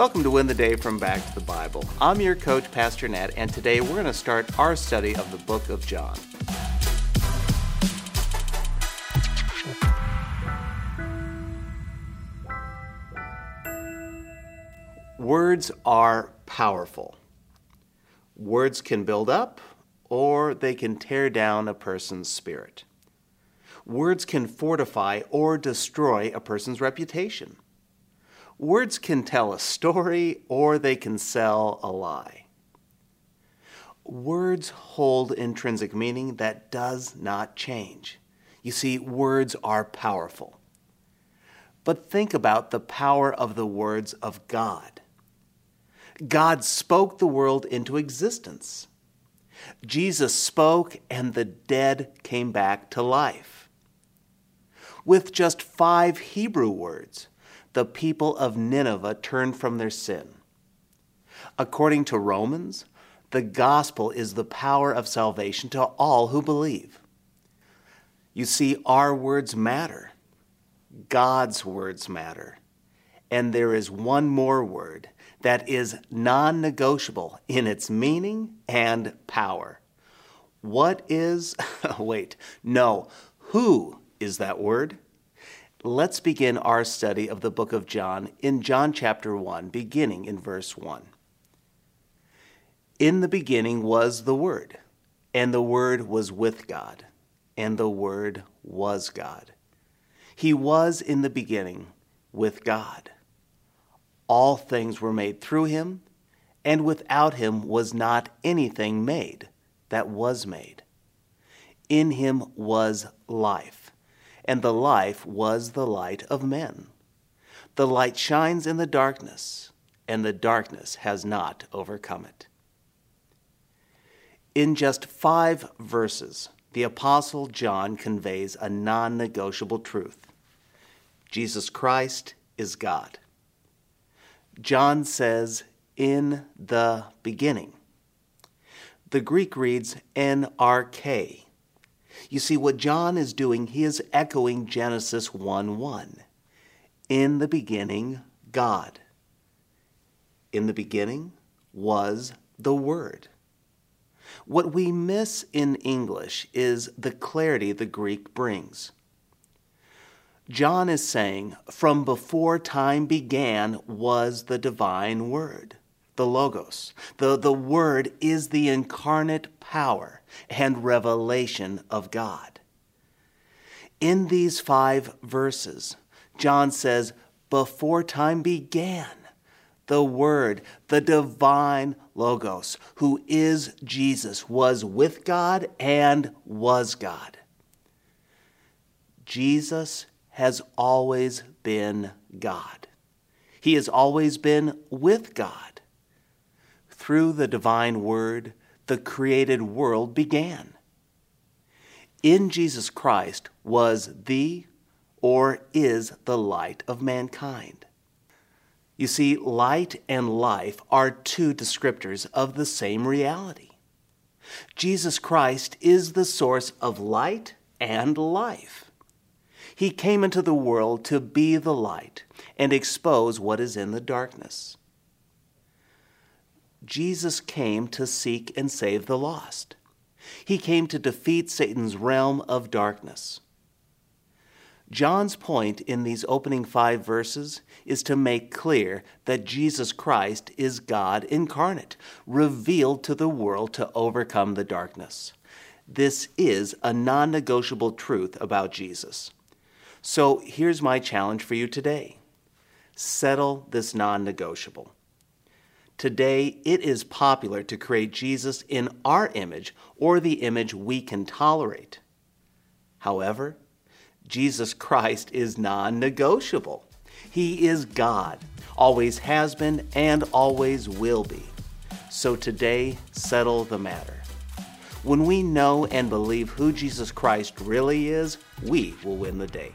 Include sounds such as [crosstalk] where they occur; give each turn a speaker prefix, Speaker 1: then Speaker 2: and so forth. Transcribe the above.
Speaker 1: Welcome to Win the Day from Back to the Bible. I'm your coach, Pastor Nat, and today we're going to start our study of the book of John. Words are powerful. Words can build up or they can tear down a person's spirit. Words can fortify or destroy a person's reputation. Words can tell a story or they can sell a lie. Words hold intrinsic meaning that does not change. You see, words are powerful. But think about the power of the words of God. God spoke the world into existence. Jesus spoke, and the dead came back to life. With just five Hebrew words, the people of Nineveh turned from their sin. According to Romans, the gospel is the power of salvation to all who believe. You see, our words matter. God's words matter. And there is one more word that is non negotiable in its meaning and power. What is, [laughs] wait, no, who is that word? Let's begin our study of the book of John in John chapter 1, beginning in verse 1. In the beginning was the Word, and the Word was with God, and the Word was God. He was in the beginning with God. All things were made through him, and without him was not anything made that was made. In him was life and the life was the light of men. The light shines in the darkness, and the darkness has not overcome it. In just five verses, the Apostle John conveys a non negotiable truth Jesus Christ is God. John says, in the beginning. The Greek reads En arche, you see, what John is doing, he is echoing Genesis 1 1. In the beginning, God. In the beginning was the Word. What we miss in English is the clarity the Greek brings. John is saying, from before time began was the divine Word the Logos. The, the Word is the incarnate power and revelation of God. In these five verses, John says, Before time began, the Word, the divine Logos, who is Jesus, was with God and was God. Jesus has always been God. He has always been with God through the divine word, the created world began. In Jesus Christ was the or is the light of mankind. You see, light and life are two descriptors of the same reality. Jesus Christ is the source of light and life. He came into the world to be the light and expose what is in the darkness. Jesus came to seek and save the lost. He came to defeat Satan's realm of darkness. John's point in these opening five verses is to make clear that Jesus Christ is God incarnate, revealed to the world to overcome the darkness. This is a non negotiable truth about Jesus. So here's my challenge for you today settle this non negotiable. Today, it is popular to create Jesus in our image or the image we can tolerate. However, Jesus Christ is non negotiable. He is God, always has been, and always will be. So today, settle the matter. When we know and believe who Jesus Christ really is, we will win the day.